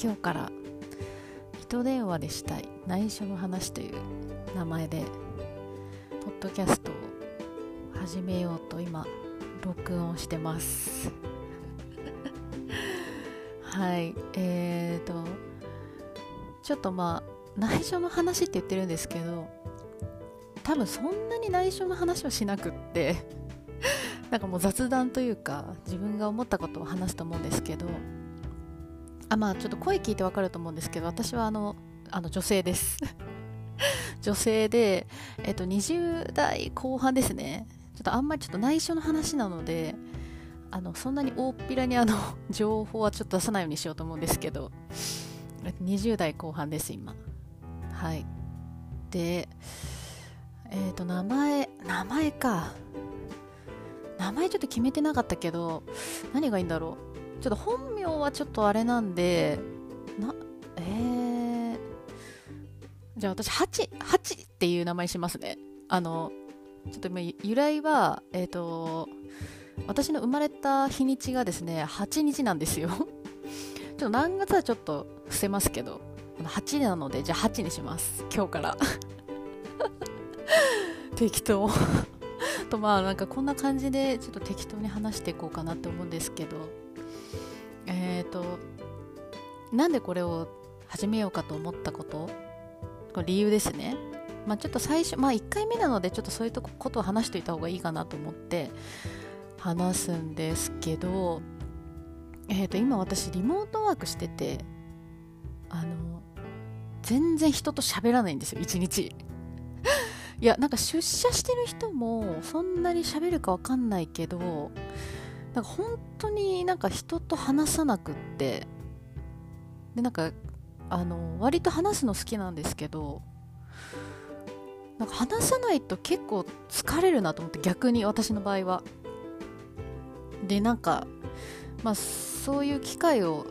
今日から糸電話でしたい内緒の話という名前でポッドキャストを始めようと今録音してます。はいえーとちょっとまあ内緒の話って言ってるんですけど多分そんなに内緒の話はしなくって なんかもう雑談というか自分が思ったことを話すと思うんですけどあまあちょっと声聞いてわかると思うんですけど私はあのあの女性です。女性で、えっと、20代後半ですね。ちょっとあんまりちょっと内緒の話なのであのそんなに大っぴらにあの 情報はちょっと出さないようにしようと思うんですけど20代後半です今。はい。でえっ、ー、と名前名前か。名前ちょっと決めてなかったけど何がいいんだろう。ちょっと本名はちょっとあれなんでなえー、じゃあ私ハチハチっていう名前しますね。あのちょっと今由来はえっ、ー、と私の生まれた日にちがですね8日なんですよ。ちょっと何月はちょっと伏せますけど8なのでじゃあ8にします。今日から。適当。とまあなんかこんな感じでちょっと適当に話していこうかなって思うんですけど。えっ、ー、となんでこれを始めようかと思ったこと？理由ですね。まあちょっと最初まあ1回目なのでちょっとそういうことを話しておいた方がいいかなと思って話すんですけどえっ、ー、と今私リモートワークしててあの全然人と喋らないんですよ1日。いやなんか出社してる人もそんなに喋るか分かんないけどなんか本当になんか人と話さなくってでなんかあの割と話すの好きなんですけどなんか話さないと結構疲れるなと思って逆に私の場合は。でなんかまあそういう機会を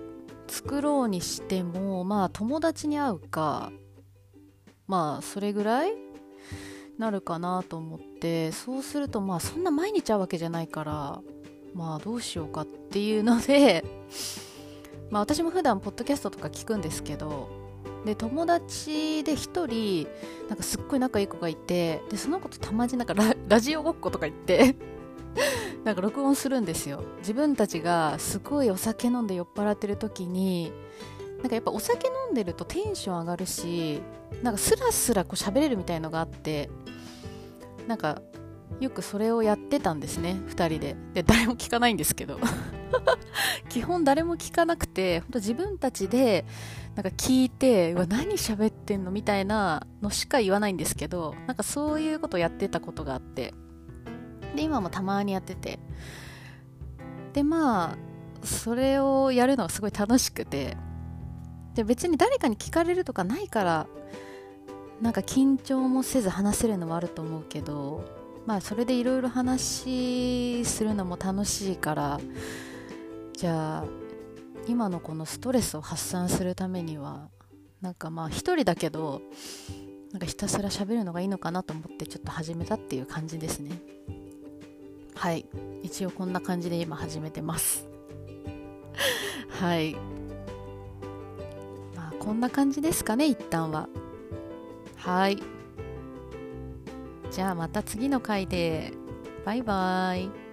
作ろうにしてもまあ友達に会うかまあそれぐらいなるかなと思ってそうするとまあそんな毎日会うわけじゃないからまあどうしようかっていうのでまあ私も普段ポッドキャストとか聞くんですけどで友達で1人なんかすっごい仲いい子がいてでその子とたまになんかラジオごっことか言ってなんか録音するんですよ。自分たちがすごいお酒飲んで酔っ払ってる時になんかやっぱお酒飲んでるとテンション上がるしなんかスラスラこう喋れるみたいのがあってなんかよくそれをやってたんですね2人で。で誰も聞かないんですけど。基本誰も聞かなくて本当自分たちでなんか聞いてうわ何喋ってんのみたいなのしか言わないんですけどなんかそういうことやってたことがあって。で今もたまにやってて。でまあそれをやるのがすごい楽しくて。で別に誰かに聞かれるとかないからなんか緊張もせず話せるのもあると思うけどまあそれでいろいろ話するのも楽しいからじゃあ今のこのストレスを発散するためにはなんかまあ一人だけどなんかひたすら喋るのがいいのかなと思ってちょっと始めたっていう感じですね。はい。一応こんな感じで今始めてます。はい。まあこんな感じですかね一旦は。はいじゃあまた次の回で。バイバイ。